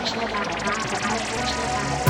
开车吧我妈我开车吧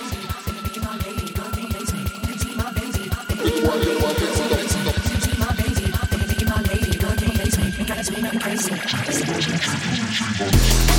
Thank you.